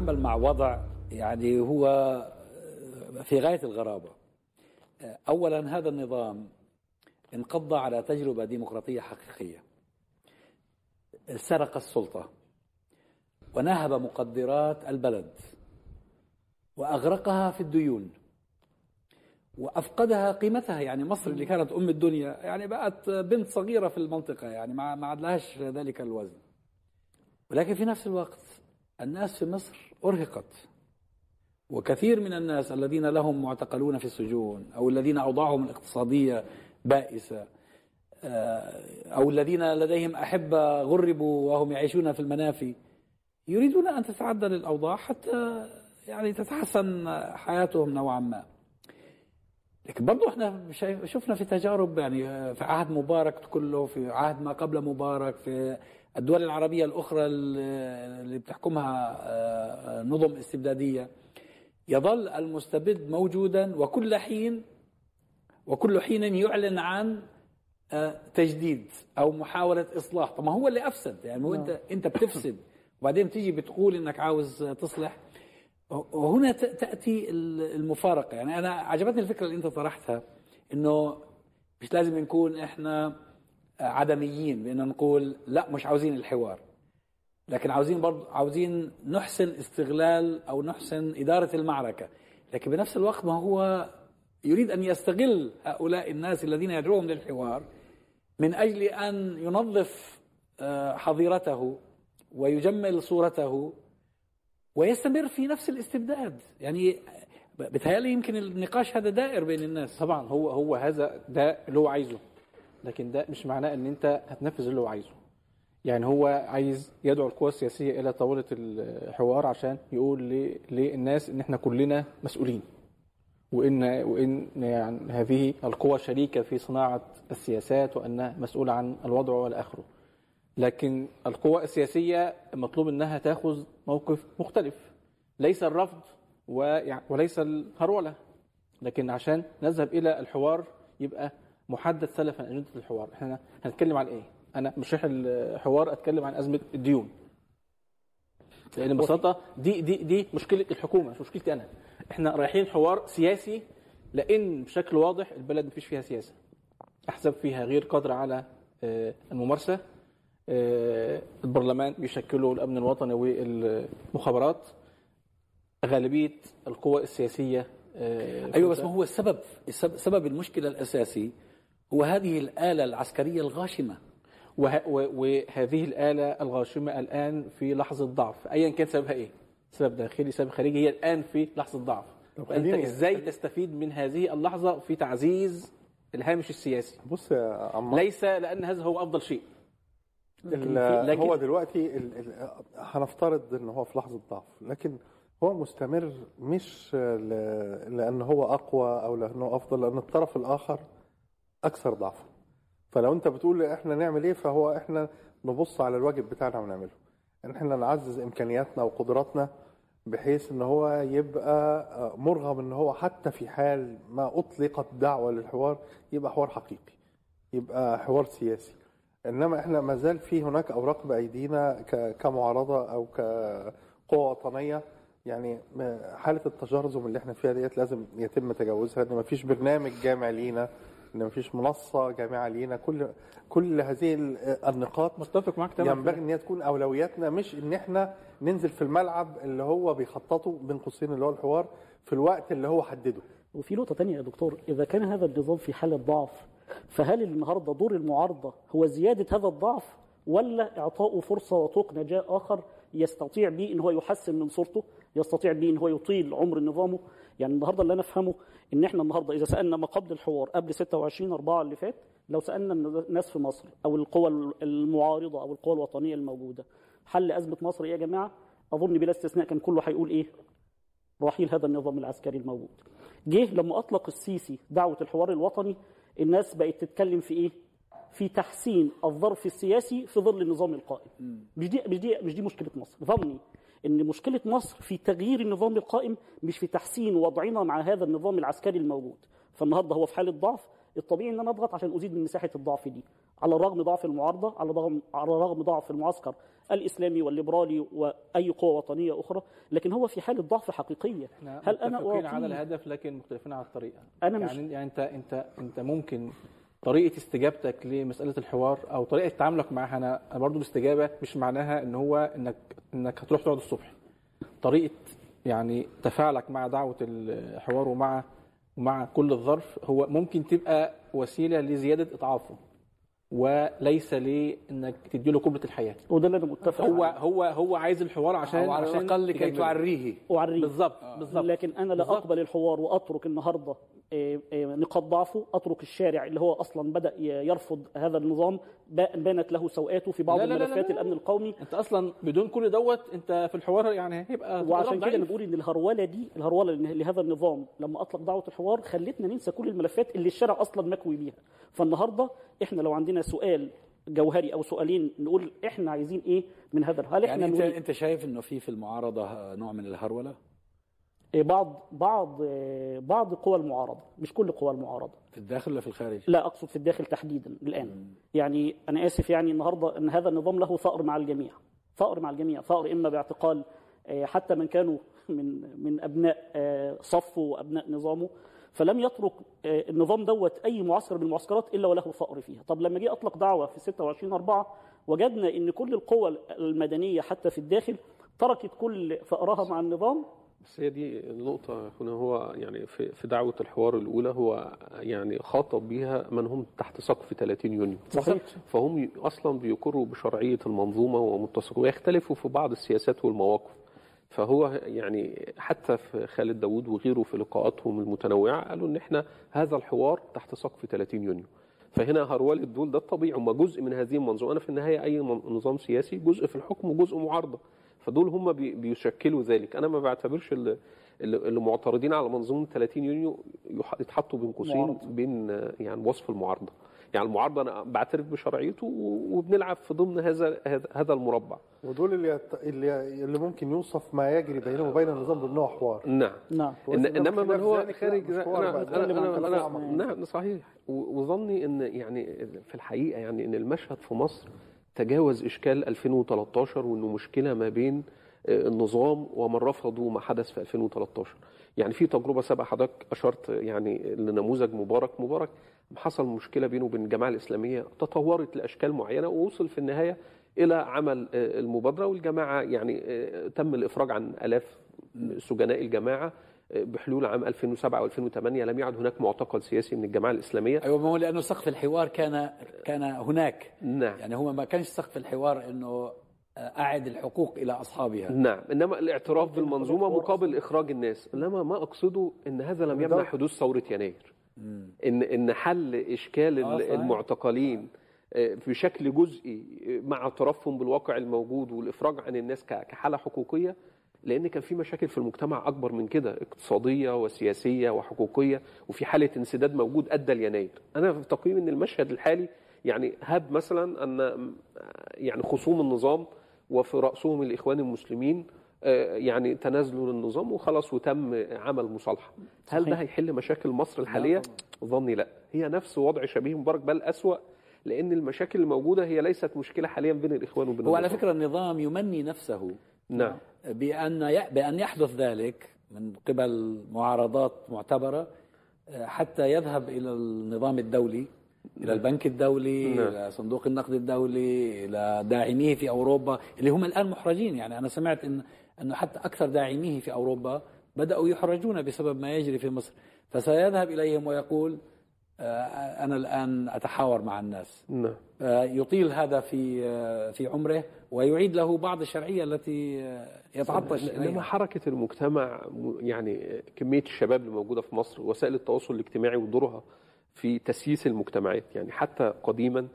نتعامل مع وضع يعني هو في غاية الغرابة. أولا هذا النظام انقض على تجربة ديمقراطية حقيقية. سرق السلطة ونهب مقدرات البلد وأغرقها في الديون وأفقدها قيمتها. يعني مصر اللي كانت أم الدنيا يعني بقت بنت صغيرة في المنطقة يعني ما عدلهاش ذلك الوزن. ولكن في نفس الوقت الناس في مصر أرهقت. وكثير من الناس الذين لهم معتقلون في السجون أو الذين أوضاعهم الاقتصادية بائسة أو الذين لديهم أحبة غربوا وهم يعيشون في المنافي يريدون أن تتعدل الأوضاع حتى يعني تتحسن حياتهم نوعا ما. لكن برضه إحنا شفنا في تجارب يعني في عهد مبارك كله في عهد ما قبل مبارك في الدول العربية الأخرى اللي بتحكمها نظم استبدادية يظل المستبد موجودا وكل حين وكل حين يعلن عن تجديد أو محاولة إصلاح. طب ما هو اللي أفسد يعني هو أنت أنت بتفسد وبعدين تيجي بتقول إنك عاوز تصلح. وهنا تأتي المفارقة. يعني أنا عجبتني الفكرة اللي أنت طرحتها إنه مش لازم نكون إحنا عدميين بأن نقول لا مش عاوزين الحوار. لكن عاوزين برضه عاوزين نحسن استغلال أو نحسن إدارة المعركة. لكن بنفس الوقت ما هو يريد أن يستغل هؤلاء الناس الذين يدعوهم للحوار من أجل أن ينظف حظيرته ويجمل صورته ويستمر في نفس الاستبداد. يعني بتهيألي يمكن النقاش هذا دائر بين الناس. طبعا هو هو هذا ده اللي هو عايزه. لكن ده مش معناه إن أنت هتنفذ اللي هو عايزه يعني هو عايز يدعو القوى السياسية إلى طاولة الحوار عشان يقول للناس إن إحنا كلنا مسؤولين وإن وإن يعني هذه القوى شريكة في صناعة السياسات وأنها مسؤولة عن الوضع والى اخره. لكن القوى السياسية مطلوب إنها تأخذ موقف مختلف ليس الرفض وليس الهرولة لكن عشان نذهب إلى الحوار يبقى محدد سلفا اجنده الحوار. إحنا هنتكلم عن إيه؟ أنا مش رايح الحوار أتكلم عن أزمة الديون. لأن ببساطة دي دي دي مشكلة الحكومة مش مشكلتي أنا. إحنا رايحين حوار سياسي لأن بشكل واضح البلد مفيش فيها سياسة. أحزاب فيها غير قادرة على الممارسة. البرلمان بيشكله الأمن الوطني والمخابرات. غالبية القوى السياسية أيوه بس ما هو السبب سبب المشكلة الأساسي هو هذه الآلة العسكرية الغاشمة. وه وهذه الآلة الغاشمة الآن في لحظة ضعف. أيا كان سببها إيه؟ سبب داخلي سبب خارجي هي الآن في لحظة ضعف. فأنت إزاي تستفيد من هذه اللحظة في تعزيز الهامش السياسي؟ بص يا عمار. ليس لأن هذا هو أفضل شيء. لكن, لكن هو دلوقتي ال ال هنفترض إن هو في لحظة ضعف. لكن هو مستمر مش لأن هو أقوى أو لأنه أفضل لأن الطرف الآخر أكثر ضعفا فلو أنت بتقول إحنا نعمل إيه فهو إحنا نبص على الواجب بتاعنا ونعمله. إن إحنا نعزز إمكانياتنا وقدراتنا بحيث إن هو يبقى مرغم إن هو حتى في حال ما أطلقت دعوة للحوار يبقى حوار حقيقي يبقى حوار سياسي. إنما إحنا ما زال في هناك أوراق بأيدينا كمعارضة أو كقوه وطنية. يعني حالة التجرذم اللي إحنا فيها ديت لازم يتم تجاوزها. ان ما فيش برنامج جامع لينا إن مفيش منصة جامعة لينا. كل كل هذه النقاط متفق معاك تماما ينبغي إن هي تكون أولوياتنا مش إن إحنا ننزل في الملعب اللي هو بيخططه بين قوسين اللي هو الحوار في الوقت اللي هو حدده. وفي نقطة ثانية يا دكتور إذا كان هذا النظام في حالة ضعف فهل النهارده دور المعارضة هو زيادة هذا الضعف؟ ولا اعطائه فرصة وطوق نجاة آخر يستطيع به إن هو يحسن من صورته يستطيع به إن هو يطيل عمر نظامه. يعني النهارده اللي أنا أفهمه إن إحنا النهارده إذا سألنا ما قبل الحوار قبل 26 4 اللي فات لو سألنا الناس في مصر أو القوى المعارضة أو القوى الوطنية الموجودة حل ازمه مصر إيه يا جماعة؟ أظن بلا استثناء كان كله هيقول إيه؟ رحيل هذا النظام العسكري الموجود. جه لما أطلق السيسي دعوة الحوار الوطني الناس بقت تتكلم في إيه؟ في تحسين الظرف السياسي في ظل النظام القائم. مش دي مش دي مش دي مشكلة مصر. ظني إن مشكلة مصر في تغيير النظام القائم مش في تحسين وضعنا مع هذا النظام العسكري الموجود. فالنهاردة هو في حاله ضعف الطبيعي إن أنا أضغط عشان أزيد من مساحة الضعف دي. على الرغم ضعف المعارضة على الرغم على الرغم ضعف المعسكر الإسلامي والليبرالي وأي قوة وطنية أخرى. لكن هو في حاله ضعف حقيقية. هل أنا متفقين على الهدف لكن مختلفين على الطريقة. أنا مش- يعني يعني انت انت أنت ممكن طريقة استجابتك لمسألة الحوار أو طريقة تعاملك معها أنا برضو الاستجابه مش معناها إن هو انك إنك هتروح تقعد الصبح. طريقة يعني تفاعلك مع دعوة الحوار ومع ومع كل الظرف هو ممكن تبقى وسيلة لزيادة إضعافه. وليس لانك تديله قبلة الحياة وده اللي أنا متفق هو عليه. هو هو عايز الحوار عشان أو على عشان الأقل لكي تجمله. تعريه أعريه بالظبط بالظبط لكن أنا لا. أقبل الحوار وأترك النهارده آه، آه، نقاط ضعفه أترك الشارع اللي هو أصلا بدأ يرفض هذا النظام با- بانت له سوءاته في بعض لا لا لا لا الملفات لا لا. الأمن القومي أنت أصلا بدون كل دوت أنت في الحوار يعني هيبقى وعشان. كده أنا بقول إن الهرولة دي الهرولة اللي- لهذا النظام لما أطلق دعوة الحوار خلتنا ننسى كل الملفات اللي الشارع أصلا مكوي بيها فالنهاردة إحنا لو عندنا سؤال جوهري أو سؤالين نقول إحنا عايزين إيه من هذا هل يعني إحنا انت نريد أنت شايف إنه في في المعارضة نوع من الهرولة؟ إيه بعض بعض إيه بعض قوى المعارضة مش كل قوى المعارضة. في الداخل ولا في الخارج؟ لا أقصد في الداخل تحديدا الآن. يعني أنا آسف يعني النهارده إن هذا النظام له ثأر مع الجميع. ثأر مع الجميع. ثأر إما باعتقال آه، حتى من كانوا من من أبناء صفه وأبناء نظامه فلم يترك آه، النظام دوت أي معسكر من المعسكرات إلا وله ثأر فيها. طب لما جه أطلق دعوة في 26 4 وجدنا إن كل القوى المدنية حتى في الداخل تركت كل ثأرها مع النظام. بس هي دي النقطة هنا. هو يعني في في دعوة الحوار الأولى هو يعني خاطب بيها من هم تحت سقف 30 يونيو. صحيح. فهم أصلا بيقروا بشرعية المنظومة ومتسقوا ويختلفوا في بعض السياسات والمواقف. فهو يعني حتى في خالد داوود وغيره في لقاءاتهم المتنوعة قالوا إن إحنا هذا الحوار تحت سقف 30 يونيو. فهنا هرولة دول ده الطبيعي هم جزء من هذه المنظومة. أنا في النهاية أي من- نظام سياسي جزء في الحكم وجزء معارضة. فدول هم بي- بيشكلوا ذلك. أنا ما بعتبرش اللي, معترضين على منظومة 30 يونيو يتحطوا بين قوسين. بين يعني وصف المعارضة. يعني المعارضة أنا بعترف بشرعيته وبنلعب في ضمن هذا هذا- المربع. ودول اللي يت... اللي اللي ممكن يوصف ما يجري بينهم وبين النظام بانه حوار. نعم. نعم. إن إنما من هو خارج أنا. أنا نتكلم عن أنا, أنا خلاف نعم صحيح. وظني إن يعني في الحقيقة يعني إن المشهد في مصر تجاوز إشكال 2013 وإنه مشكلة ما بين آه، النظام ومن رفضوا ما حدث في 2013 يعني في تجربة سابقه حضرتك أشرت يعني لنموذج مبارك مبارك حصل مشكلة بينه وبين الجماعة الإسلامية تطورت لأشكال معينة ووصل في النهاية إلى عمل آه، المبادرة والجماعة يعني آه، تم الإفراج عن آلاف سجناء الجماعة آه، بحلول عام 2007 و2008 لم يعد هناك معتقل سياسي من الجماعة الإسلامية. أيوه ما هو لأنه سقف الحوار كان كان هناك. نعم. يعني هو ما كانش سقف الحوار إنه أعد الحقوق إلى أصحابها. نعم إنما الاعتراف بالمنظومة مقابل إخراج الناس. إنما ما أقصده إن هذا لم يمنع حدوث ثورة يناير. إن إن حل إشكال آه،. المعتقلين آه، بشكل جزئي آه، مع اعترافهم بالواقع الموجود والإفراج عن الناس كحالة حقوقية لأن كان في مشاكل في المجتمع أكبر من كده اقتصادية وسياسية وحقوقية وفي حالة انسداد موجود أدى ليناير أنا في تقييم إن المشهد الحالي يعني هب مثلا أن يعني خصوم النظام وفي رأسهم الإخوان المسلمين يعني تنازلوا للنظام وخلاص وتم عمل مصالحة. هل ده هيحل مشاكل مصر الحالية؟ ظني لا. هي نفس وضع شبيه مبارك بل أسوأ لأن المشاكل الموجودة هي ليست مشكلة حاليا بين الإخوان وبين هو على النظام. فكرة النظام يمني نفسه. نعم. بأن بأن يحدث ذلك من قبل معارضات معتبرة آه، حتى يذهب إلى النظام الدولي إلى البنك الدولي نعم. إلى صندوق النقد الدولي إلى داعميه في أوروبا اللي هم الآن محرجين. يعني أنا سمعت إن انه حتى أكثر داعميه في أوروبا بدأوا يحرجون بسبب ما يجري في مصر. فسيذهب إليهم ويقول آه، أنا الآن أتحاور مع الناس. نعم. آه، يطيل هذا في آه، في عمره ويعيد له بعض الشرعية التي يتعطش إليها. حركة المجتمع يعني كمية الشباب اللي موجودة في مصر وسائل التواصل الاجتماعي ودورها في تسييس المجتمعات يعني حتى قديما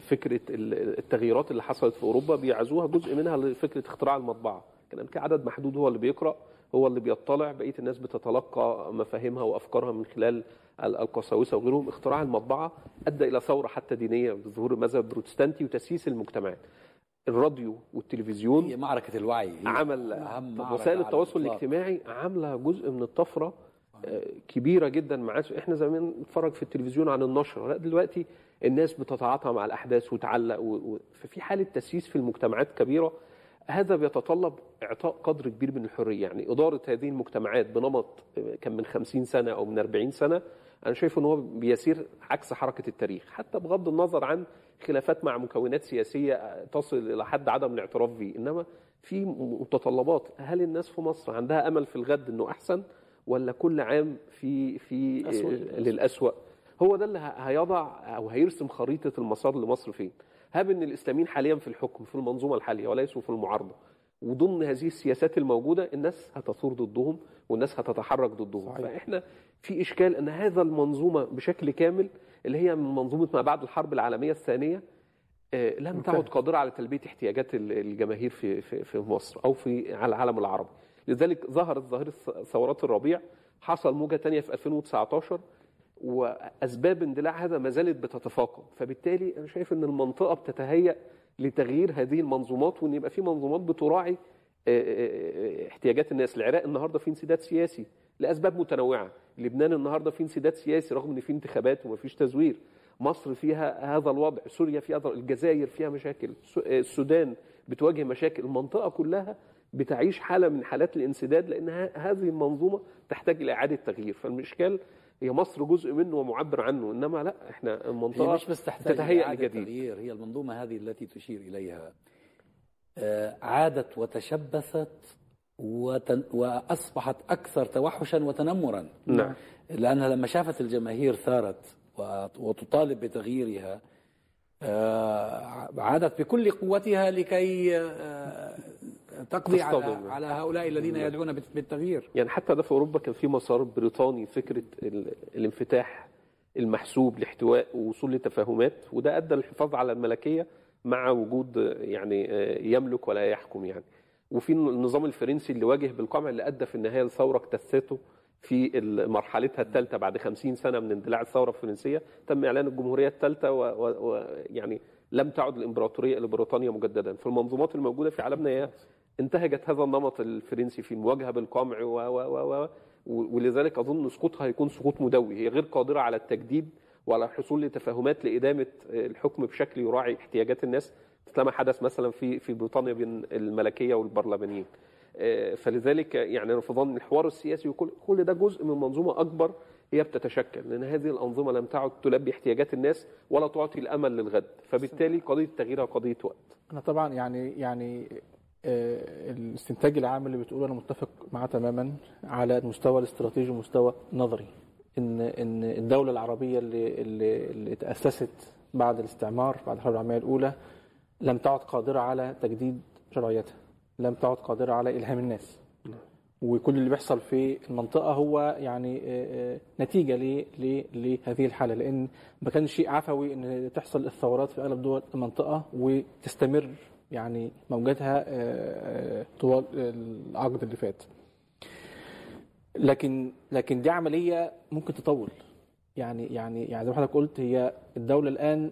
فكرة ال- التغييرات اللي حصلت في أوروبا بيعزوها جزء منها لفكرة اختراع المطبعة. كان في عدد محدود هو اللي بيقرأ هو اللي بيطلع. بقية الناس بتتلقى مفاهيمها وأفكارها من خلال ال- القساوسة وغيرهم. اختراع المطبعة أدى إلى ثورة حتى دينية بظهور المذهب البروتستانتي وتسييس المجتمعات. الراديو والتلفزيون هي معركة الوعي. هي عمل أهم وسائل التواصل. الاجتماعي عاملة جزء من الطفرة آه، كبيرة جدا مع إحنا زمان نتفرج في التلفزيون عن النشره لا دلوقتي الناس بتتعاطى مع الأحداث وتعلق و... و... ففي حالة تسييس في المجتمعات كبيرة. هذا بيتطلب إعطاء قدر كبير من الحرية. يعني إدارة هذه المجتمعات بنمط آه، كان من 50 سنة أو من 40 سنة أنا شايف إن هو بيسير عكس حركة التاريخ. حتى بغض النظر عن خلافات مع مكونات سياسية تصل إلى حد عدم الاعتراف به إنما في متطلبات. هل الناس في مصر عندها أمل في الغد إنه أحسن ولا كل عام في في آه، للأسوأ؟ هو ده اللي هيضع أو هيرسم خريطة المسار لمصر فين؟ هاب إن الإسلاميين حاليا في الحكم في المنظومة الحالية وليسوا في المعارضة. وضمن هذه السياسات الموجودة الناس هتثور ضدهم والناس هتتحرك ضدهم. صحيح. فإحنا في إشكال إن هذا المنظومة بشكل كامل اللي هي من منظومة ما بعد الحرب العالمية الثانية آه، لم تعد قادرة على تلبية احتياجات ال- الجماهير في في في مصر أو في على العالم العربي. لذلك ظهرت ظاهره ثورات الربيع. حصل موجة ثانية في 2019 وأسباب اندلاع هذا ما زالت بتتفاقم. فبالتالي أنا شايف إن المنطقة بتتهيأ لتغيير هذه المنظومات وإن يبقى في منظومات بتراعي آه، آه، آه، احتياجات الناس. العراق النهارده في انسداد سياسي لأسباب متنوعة. لبنان النهارده في انسداد سياسي رغم إن في انتخابات ومفيش تزوير. مصر فيها هذا الوضع سوريا فيها الجزائر فيها مشاكل الس- السودان بتواجه مشاكل. المنطقة كلها بتعيش حالة من حالات الانسداد لأن هذه المنظومة تحتاج إلى إعادة تغيير. فالاشكال هي مصر جزء منه ومعبر عنه إنما لا إحنا هي المنطقة مش بس تحتاج تتهيأ إعادة لجديد. تغيير هي المنظومة هذه التي تشير إليها. آه، عادت وتشبثت وتن وأصبحت أكثر توحشا وتنمرا. نعم. لأنها لما شافت الجماهير ثارت وت- وتطالب بتغييرها آه، عادت بكل قوتها لكي آه، تقضي على. على هؤلاء الذين يدعون بالتغيير. يعني حتى ده في أوروبا كان في مسار بريطاني فكرة ال- الانفتاح المحسوب لاحتواء ووصول لتفاهمات وده أدى للحفاظ على الملكية مع وجود يعني يملك ولا يحكم يعني. وفي النظام الفرنسي اللي واجه بالقمع اللي أدى في النهاية لثورة اكتسته في مرحلتها الثالثة بعد 50 سنة من اندلاع الثورة الفرنسية تم إعلان الجمهورية الثالثة ويعني لم تعد الامبراطوريه لبريطانيا مجددا. في المنظومات الموجودة في عالمنا هي انتهجت هذا النمط الفرنسي في المواجهه بالقمع و و و ولذلك أظن سقوطها هيكون سقوط مدوي هي غير قادرة على التجديد وعلى الحصول لتفاهمات لإدامة الحكم بشكل يراعي احتياجات الناس مثل ما حدث مثلا في في بريطانيا بين الملكية والبرلمانيين. فلذلك يعني أنا في ظن الحوار السياسي وكل كل ده جزء من منظومة أكبر هي بتتشكل لأن هذه الأنظمة لم تعد تلبي احتياجات الناس ولا تعطي الأمل للغد فبالتالي قضية التغيير قضية وقت. أنا طبعا يعني يعني آه الاستنتاج العام اللي بتقوله أنا متفق معاه تماما على المستوى الاستراتيجي ومستوى نظري. ان ان الدولة العربية اللي اللي, اللي تأسست بعد الاستعمار بعد الحرب العالمية الأولى لم تعد قادرة على تجديد شرعيتها. لم تعد قادرة على إلهام الناس. وكل اللي بيحصل في المنطقة هو يعني نتيجة لهذه الحالة. لأن ما كانش شيء عفوي إن تحصل الثورات في أغلب دول المنطقة وتستمر يعني موجاتها طوال العقد اللي فات. لكن لكن دي عملية ممكن تطول. يعني يعني يعني زي ما حضرتك قلت هي الدولة الآن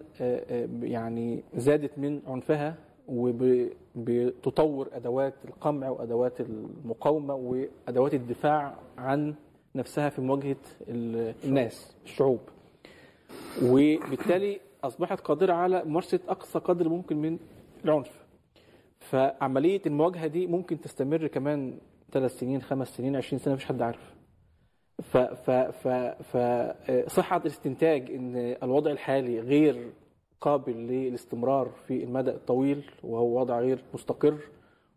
يعني زادت من عنفها وبتطور أدوات القمع وأدوات المقاومة وأدوات الدفاع عن نفسها في مواجهة الناس الشعوب. وبالتالي أصبحت قادرة على ممارسة أقصى قدر ممكن من العنف. فعملية المواجهة دي ممكن تستمر كمان ثلاث سنين خمس سنين 20 سنة مفيش حد عارف. ف ف ف فصحه الاستنتاج إن الوضع الحالي غير قابل للاستمرار في المدى الطويل وهو وضع غير مستقر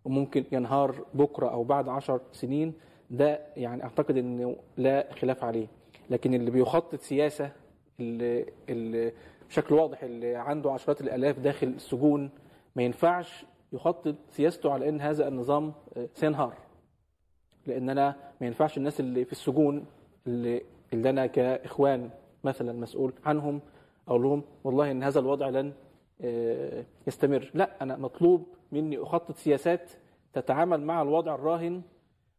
وممكن ينهار بكرة أو بعد عشر سنين ده يعني أعتقد انه لا خلاف عليه. لكن اللي بيخطط سياسة اللي, اللي بشكل واضح اللي عنده عشرات الآلاف داخل السجون ما ينفعش يخطط سياسته على إن هذا النظام سينهار. لأن أنا ما ينفعش الناس اللي في السجون اللي, اللي أنا كإخوان مثلا مسؤول عنهم أقول لهم والله إن هذا الوضع لن يستمر. لا أنا مطلوب مني أخطط سياسات تتعامل مع الوضع الراهن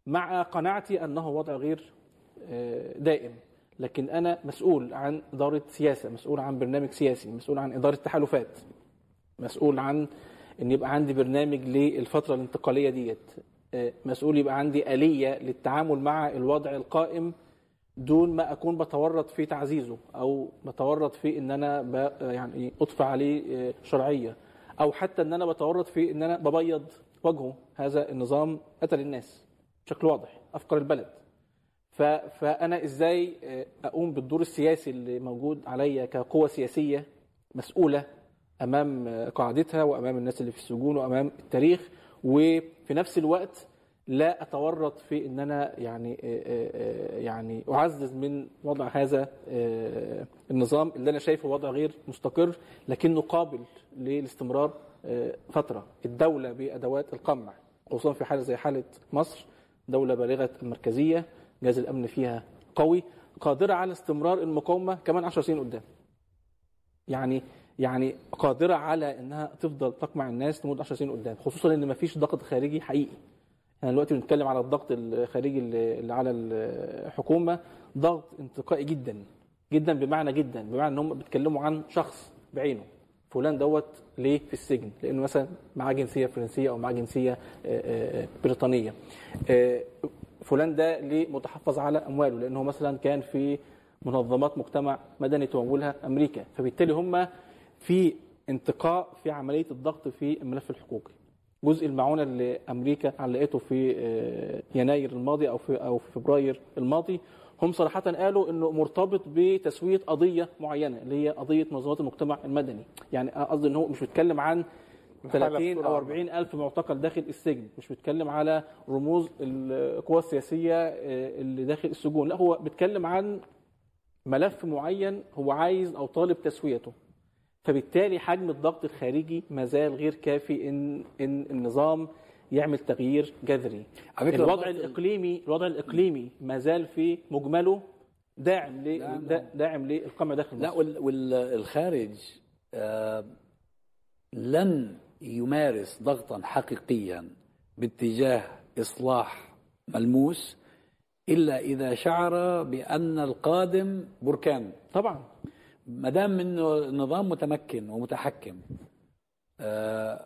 مع قناعتي أنه وضع غير دائم. لكن أنا مسؤول عن إدارة سياسة مسؤول عن برنامج سياسي مسؤول عن إدارة تحالفات مسؤول عن إن يبقى عندي برنامج للفترة الانتقالية ديت. مسؤول يبقى عندي آلية للتعامل مع الوضع القائم دون ما أكون بتورط في تعزيزه أو بتورط في إن أنا يعني اضفي عليه آه، شرعية. أو حتى إن أنا بتورط في إن أنا ببيض وجهه. هذا النظام قتل الناس بشكل واضح افكار البلد. فأنا إزاي آه، أقوم بالدور السياسي اللي موجود عليا كقوة سياسية مسؤولة أمام قاعدتها وأمام الناس اللي في السجون وأمام التاريخ وفي نفس الوقت لا أتورط في إن أنا يعني آه، آه، آه، يعني أعزز من وضع هذا النظام اللي أنا شايفه وضع غير مستقر لكنه قابل للاستمرار فترة. الدولة بأدوات القمع خصوصا في حالة زي حالة مصر دولة بالغة المركزية جهاز الأمن فيها قوي قادرة على استمرار المقاومة كمان 10 سنين قدام. يعني يعني قادرة على إنها تفضل تقمع الناس لمدة 10 سنين قدام خصوصا إن مفيش ضغط خارجي حقيقي. إحنا دلوقتي بنتكلم على الضغط الخارجي اللي على الحكومة ضغط انتقائي جدا جدا بمعنى جدا بمعنى إن هم بيتكلموا عن شخص بعينه فلان دوت ليه في السجن؟ لأنه مثلا معاه جنسية فرنسية أو معاه جنسية آه، آه، بريطانية. آه، فلان ده ليه متحفظ على أمواله؟ لأنه مثلا كان في منظمات مجتمع مدني تمولها أمريكا. فبالتالي هم في انتقاء في عملية الضغط في الملف الحقوقي. جزء المعونة اللي أمريكا علقته في آه، يناير الماضي أو في أو في فبراير الماضي هم صراحة قالوا إنه مرتبط بتسوية قضية معينة اللي هي قضية منظمات المجتمع المدني. يعني قصدي إن هو مش بيتكلم عن 30 أو 40 ألف معتقل داخل السجن. مش بيتكلم على رموز القوى السياسية آه، اللي داخل السجون. لا هو بيتكلم عن ملف معين هو عايز أو طالب تسويته. فبالتالي حجم الضغط الخارجي ما زال غير كافي ان إن النظام يعمل تغيير جذري. الوضع الاقليمي الوضع الإقليمي ما زال في مجمله داعم لا، داعم للقمع داخل لا مصر. والخارج لن يمارس ضغطا حقيقيا باتجاه إصلاح ملموس إلا إذا شعر بأن القادم بركان. طبعا. ما دام إنه نظام متمكن ومتحكم آه،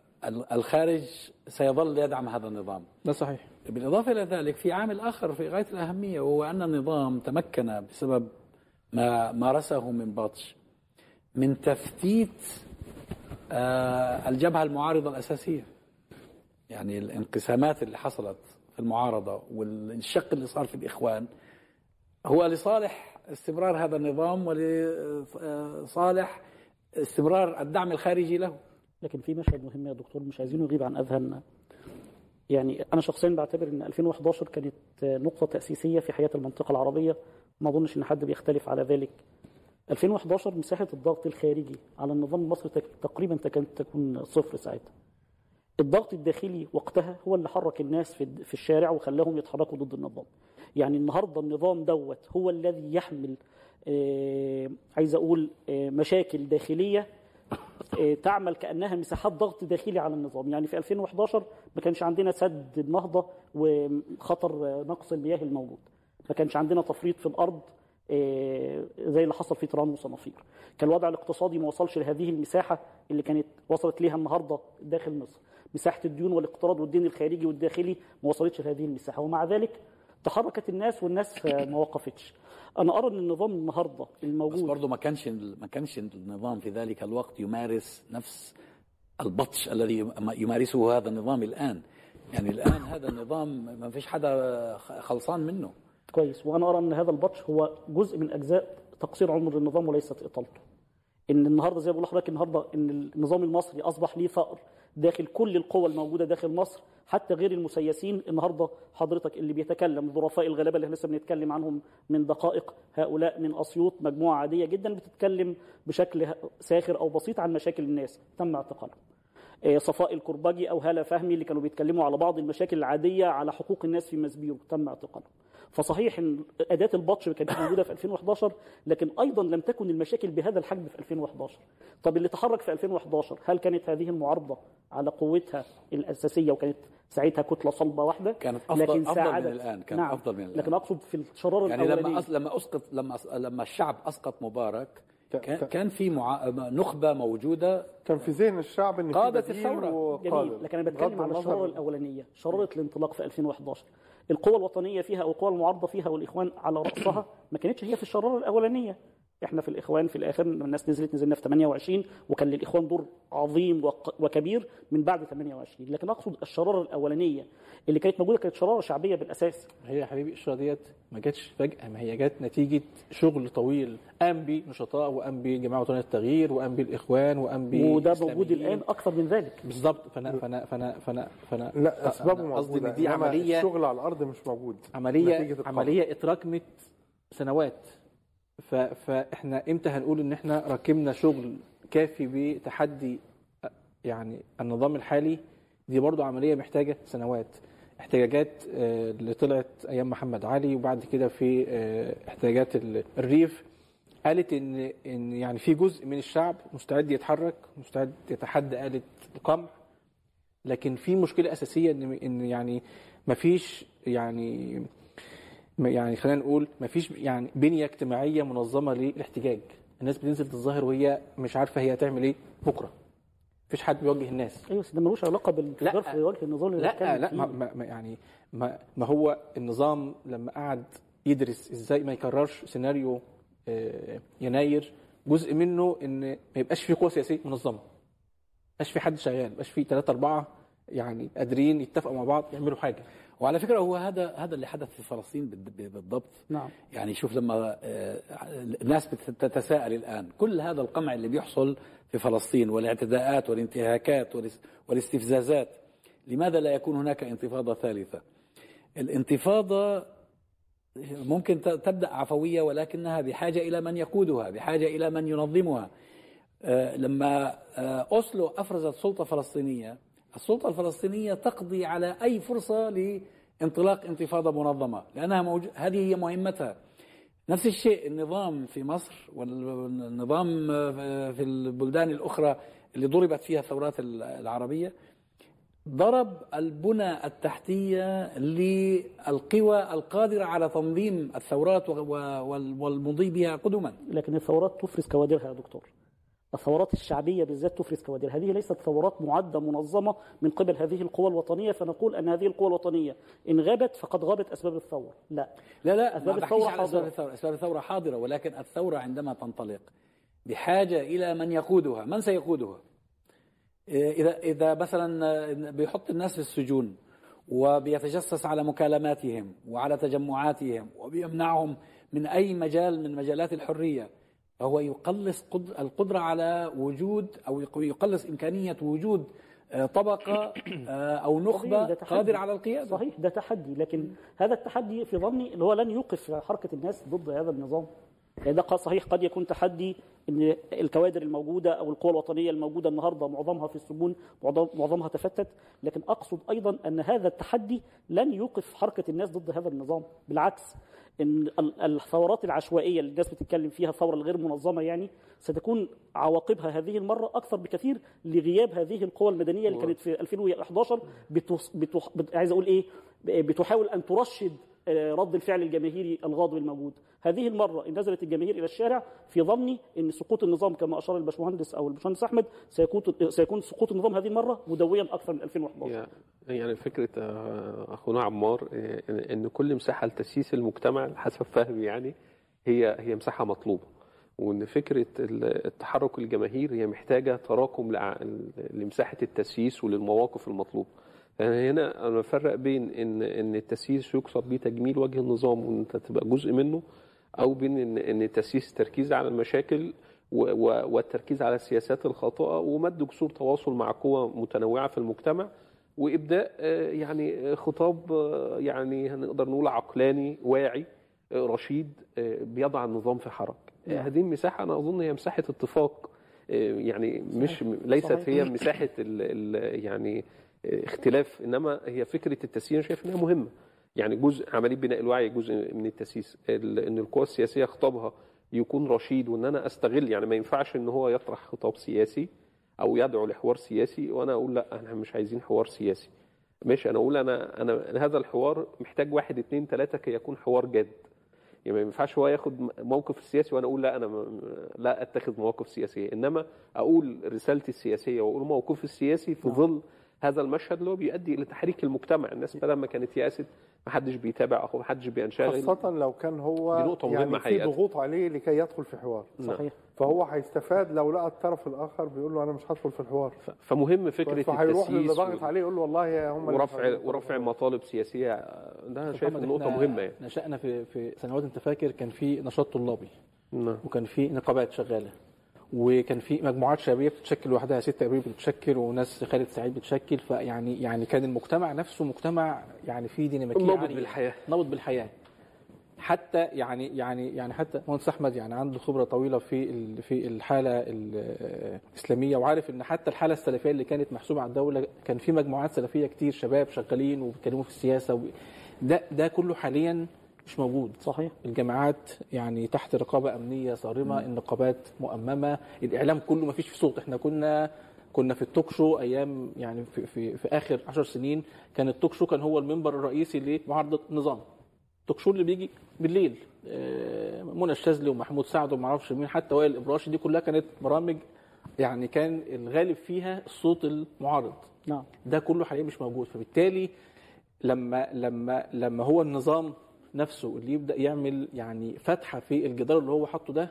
الخارج سيظل يدعم هذا النظام. ده صحيح. بالإضافة إلى ذلك في عامل آخر في غاية الأهمية وهو أن النظام تمكن بسبب ما مارسه من بطش من تفتيت آه، الجبهة المعارضة الأساسية. يعني الانقسامات اللي حصلت في المعارضة والشق اللي صار في الإخوان هو لصالح استمرار هذا النظام ولصالح استمرار الدعم الخارجي له. لكن في مشهد مهم يا دكتور مش عايزينه يغيب عن أذهاننا. يعني أنا شخصيا بعتبر إن 2011 كانت نقطة تأسيسية في حياة المنطقة العربية. ما أظنش إن حد بيختلف على ذلك. 2011 مساحة الضغط الخارجي على النظام المصري تقريبا تكاد تكون صفر ساعتها. الضغط الداخلي وقتها هو اللي حرك الناس في في الشارع وخلاهم يتحركوا ضد النظام. يعني النهارده النظام دوت هو الذي يحمل آه، عايز أقول آه، مشاكل داخلية آه، تعمل كأنها مساحات ضغط داخلي على النظام. يعني في 2011 ما كانش عندنا سد النهضة وخطر نقص المياه الموجود. ما كانش عندنا تفريط في الأرض زي اللي حصل في تيران وصنافير. كان الوضع الاقتصادي ما وصلش لهذه المساحة اللي كانت وصلت ليها النهارده داخل مصر. مساحة الديون والاقتراض والدين الخارجي والداخلي ما وصلتش لهذه المساحة. ومع ذلك تحركت الناس والناس ما وقفتش. أنا أرى إن النظام النهارده بس الموجود برضه ما كانش ما كانش النظام في ذلك الوقت يمارس نفس البطش الذي يمارسه هذا النظام الآن. يعني الآن هذا النظام ما فيش حدا خلصان منه. كويس. وأنا أرى إن هذا البطش هو جزء من أجزاء تقصير عمر النظام وليست إطالته. إن النهارده زي ما بقول لحضرتك النهارده إن النظام المصري أصبح ليه ثأر داخل كل القوى الموجودة داخل مصر حتى غير المسيسين. النهارده حضرتك اللي بيتكلم ظرفاء الغلابة اللي إحنا لسه بنتكلم عنهم من دقائق هؤلاء من أسيوط مجموعة عادية جدا بتتكلم بشكل ساخر أو بسيط عن مشاكل الناس. تم اعتقالهم. صفاء الكرباجي أو هالة فهمي اللي كانوا بيتكلموا على بعض المشاكل العادية على حقوق الناس في مسبيرو تم اعتقالهم فصحيح إن أداة البطش كانت موجودة في 2011 لكن أيضا لم تكن المشاكل بهذا الحجم في 2011 طب اللي تحرك في 2011 هل كانت هذه المعارضة على قوتها الأساسية وكانت ساعتها كتلة صلبة واحدة كانت أفضل- أفضل من ساعدت- الآن، كانت نعم أفضل من الآن. لكن أقصد في الشراره يعني لما. لما اسقط لما. لما الشعب أسقط مبارك كان, في مع... نخبة موجودة. كان في ذهن الشعب إن الثورة. وقادر. جميل. لكن أنا بتكلم على الشراره الأولانية. شراره الانطلاق في 2011 القوى الوطنية فيها أو القوى المعارضة فيها والإخوان على رأسها ما كانتش هي في الشرارة الأولانية. إحنا في الإخوان في الآخر لما الناس نزلت نزلنا في 28 وكان للإخوان دور عظيم وكبير من بعد 28 لكن أقصد الشرارة الأولانية اللي كانت موجودة كانت شرارة شعبية بالأساس هي يا حبيبي الشورى ديت ما جاتش فجأة ما هي جت نتيجة شغل طويل قام بيه نشطاء وقام بيه جماعة وطنية التغيير وقام بيه الإخوان وقام بيه وده. موجود الآن أكثر من ذلك بالظبط فأنا فأنا فأنا فأنا فأنا لا أسبابه أنا قصدي موجودة إن دي عملية الشغل على الأرض مش موجود القمع. عملية اتراكمت سنوات. فاحنا إمتى هنقول ان إحنا ركبنا شغل كافي بتحدي يعني النظام الحالي؟ دي برضو عملية محتاجة سنوات. احتجاجات آه، اللي طلعت أيام محمد علي وبعد كده في آه، احتجاجات ال- الريف. قالت إن إن يعني في جزء من الشعب مستعد يتحرك مستعد يتحدى آلة القمع. لكن في مشكلة أساسية إن إن يعني ما فيش يعني يعني خلينا نقول ما فيش يعني بنية اجتماعية منظمة للاحتجاج. الناس بتنزل تتظاهر وهي مش عارفة هي هتعمل إيه بكرة. مفيش حد بيوجه الناس. أيوه بس ده ملوش علاقة لا. في وجه النظام اللي لا لا ما ما يعني ما, ما هو النظام لما قعد يدرس إزاي ما يكررش سيناريو آه، يناير جزء منه إن ما يبقاش في قوة سياسية منظمة. ما يبقاش في حد شغال ما يبقاش في ثلاثة أربعة يعني قادرين يتفقوا مع بعض يعملوا حاجة. وعلى فكرة هو هذا هذا اللي حدث في فلسطين بالضبط نعم يعني شوف لما آه، الناس بتتساءل الآن كل هذا القمع اللي بيحصل في فلسطين والاعتداءات والانتهاكات والإس- والاستفزازات لماذا لا يكون هناك انتفاضة ثالثة؟ الانتفاضة ممكن تبدأ عفوية ولكنها بحاجة إلى من يقودها، بحاجة إلى من ينظمها. آه، لما آه، أوسلو أفرزت سلطة فلسطينية، السلطة الفلسطينية تقضي على أي فرصة لانطلاق انتفاضة منظمة، لأنها موجو... هذه هي مهمتها. نفس الشيء النظام في مصر والنظام في البلدان الأخرى اللي ضربت فيها الثورات العربية ضرب البنى التحتية للقوى القادرة على تنظيم الثورات والمضي بها قدما. لكن الثورات تفرز كوادرها يا دكتور الثورات الشعبية بالذات تفرز كوادرها هذه ليست ثورات معدة منظمة من قبل هذه القوى الوطنية فنقول أن هذه القوى الوطنية إن غابت فقد غابت أسباب الثورة. لا. لا لا أسباب الثورة على أسباب حاضرة. الثورة. أسباب الثورة حاضرة ولكن الثورة عندما تنطلق بحاجة إلى من يقودها. من سيقودها؟ إيه، إذا إذا مثلا بيحط الناس في السجون وبيتجسس على مكالماتهم وعلى تجمعاتهم وبيمنعهم من أي مجال من مجالات الحرية فهو يقلص قد- القدرة على وجود أو يق- يقلص إمكانية وجود آه، طبقة آه، أو نخبة. قادرة على القيادة. صحيح ده تحدي. لكن هذا التحدي في ظني اللي هو لن يوقف حركة الناس ضد هذا النظام. يعني ده صحيح قد يكون تحدي إن الكوادر الموجودة أو القوى الوطنية الموجودة النهارده معظمها في السجون معظم- معظمها تفتت. لكن أقصد أيضا أن هذا التحدي لن يوقف حركة الناس ضد هذا النظام. بالعكس إن ال- الثورات العشوائية اللي الناس بتتكلم فيها الثورة الغير منظمة يعني ستكون عواقبها هذه المرة أكثر بكثير لغياب هذه القوى المدنية اللي كانت في 2011 بتوس بتوح... بت... عايز أقول إيه؟ بتحاول أن ترشد رد الفعل الجماهيري الغاضب الموجود. هذه المرة إن نزلت الجماهير إلى الشارع في ظني إن سقوط النظام كما أشار الباشمهندس أو الباشمهندس أحمد سيكون سيكون سقوط النظام هذه المرة مدويا أكثر من 2011 يعني- فكرة آه، أخونا عمار آه، إن كل مساحة لتسييس المجتمع حسب فهمي يعني هي هي مساحة مطلوبة. وإن فكرة ال- التحرك الجماهيري هي محتاجة تراكم لمساحة التسييس وللمواقف المطلوبة. يعني هنا أنا بفرق بين إن إن التسييس يقصد بيه تجميل وجه النظام وإن أنت تبقى جزء منه أو بين إن إن التسييس تركيز على المشاكل والتركيز على السياسات الخاطئة ومد جسور تواصل مع قوى متنوعة في المجتمع وإبداء آه، يعني آه، خطاب آه، يعني هنقدر نقول عقلاني واعي رشيد بيضع النظام في حركه آه، هذه المساحة أنا أظن هي مساحة اتفاق يعني مش ليست. هي مساحة ال ال يعني اختلاف إنما هي فكرة التسييس أنا شايف إنها مهمة. يعني جزء عملية بناء الوعي جزء من التسييس ال- إن القوى السياسية خطابها يكون رشيد وإن أنا أستغل يعني ما ينفعش إن هو يطرح خطاب سياسي أو يدعو لحوار سياسي وأنا أقول لأ إحنا مش عايزين حوار سياسي. ماشي أنا أقول أنا أنا هذا الحوار محتاج واحد اتنين تلاتة كي يكون حوار جاد. يعني ما ينفعش هو ياخد موقف سياسي وأنا أقول لأ أنا لأ أتخذ مواقف سياسية. إنما أقول رسالتي السياسية وأقول موقفي السياسي في ظل هذا المشهد اللي هو بيؤدي إلى تحريك المجتمع. الناس بدل ما كانت يأست محدش بيتابع اخوه محدش بينشغل. خاصة لو كان هو دي نقطة مهمة يعني في. ضغوط عليه لكي يدخل في حوار. صحيح. فهو هيستفاد لو لقى الطرف الآخر بيقول له أنا مش هدخل في الحوار. فمهم فكرة فهيروح للي التسييس ضاغط عليه يقول له والله هم ورفع ورفع مطالب سياسية. ده أنا شايف إحنا مهمة يعني. نشأنا في في سنوات أنت فاكر كان في نشاط طلابي. نعم. وكان في نقابات شغالة. وكان في مجموعات شبابية بتتشكل لوحدها ست ابريل بتتشكل وناس خالد سعيد بتشكل فيعني يعني كان المجتمع نفسه مجتمع يعني فيه ديناميكية نابض عالية. بالحياة. نابض بالحياة حتى يعني يعني يعني حتى مهندس أحمد يعني عنده خبرة طويلة في في الحالة ال- الإسلامية وعارف إن حتى الحالة السلفية اللي كانت محسوبة على الدولة كان في مجموعات سلفية كتير شباب شغالين وبيتكلموا في السياسة. ده ده كله حاليا مش موجود صحيح؟ الجامعات يعني تحت رقابة أمنية صارمة النقابات مؤممة الإعلام كله ما فيش فيه صوت. إحنا كنا كنا في التوك شو أيام يعني في, في, في آخر عشر سنين كان التوك شو كان هو المنبر الرئيسي لمعارضة النظام التوك شو اللي بيجي بالليل آه، منى الشاذلي ومحمود سعد وما أعرفش مين حتى وائل الابراشي دي كلها كانت برامج يعني كان الغالب فيها الصوت المعارض. نعم. ده كله حاليا مش موجود. فبالتالي لما لما لما هو النظام نفسه اللي يبدأ يعمل يعني فتحة في الجدار اللي هو حاطه ده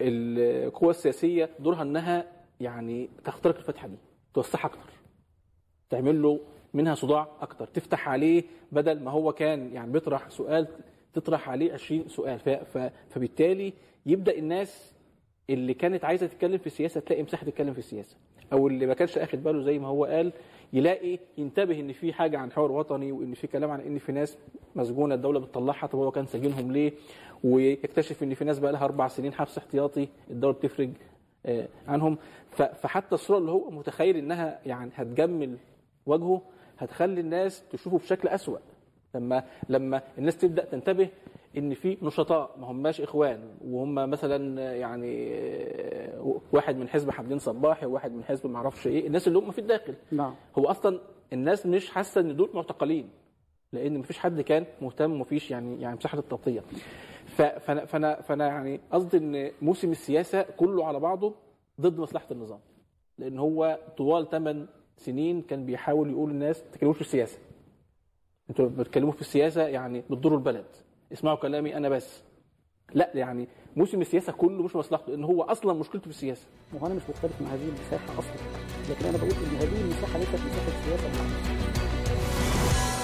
القوى السياسية دورها إنها يعني تخترق الفتحة دي توسعها أكتر تعمل له منها صداع أكتر تفتح عليه بدل ما هو كان يعني بيطرح سؤال تطرح عليه 20 سؤال. فبالتالي يبدأ الناس اللي كانت عايزة تتكلم في السياسة تلاقي مساحة تتكلم في السياسة أو اللي ما كانش أخد باله زي ما هو قال يلاقي ينتبه إن في حاجة عن حوار وطني وإن في كلام عن إن في ناس مسجونة الدولة بتطلعها طب هو كان ساجنهم ليه؟ ويكتشف إن في ناس بقى لها أربع سنين حبس احتياطي الدولة بتفرج آه، عنهم. فحتى الصورة اللي هو متخيل إنها يعني هتجمل وجهه هتخلي الناس تشوفه بشكل أسوأ. لما لما الناس تبدأ تنتبه إن في نشطاء ما هماش إخوان وهم مثلا يعني واحد من حزب حمدين صباحي وواحد من حزب ما أعرفش إيه الناس اللي هم في الداخل. نعم. هو أصلا الناس مش حاسة إن دول معتقلين لأن مفيش حد كان مهتم ومفيش يعني يعني مساحة التغطيه فأنا فأنا فأنا يعني قصدي إن موسم السياسة كله على بعضه ضد مصلحة النظام. لأن هو طوال 8 سنين كان بيحاول يقول للناس ما تتكلموش في السياسة. أنتوا بتتكلموا في السياسة يعني بتضروا البلد. اسمعوا كلامي أنا بس. لا يعني موسم السياسة كله مش مصلحته لأن هو أصلا مشكلته في السياسة. وأنا مش مختلف مع هذه المساحة أصلا لكن أنا بقول إن هذه المساحة ليست مساحة سياسة بالعكس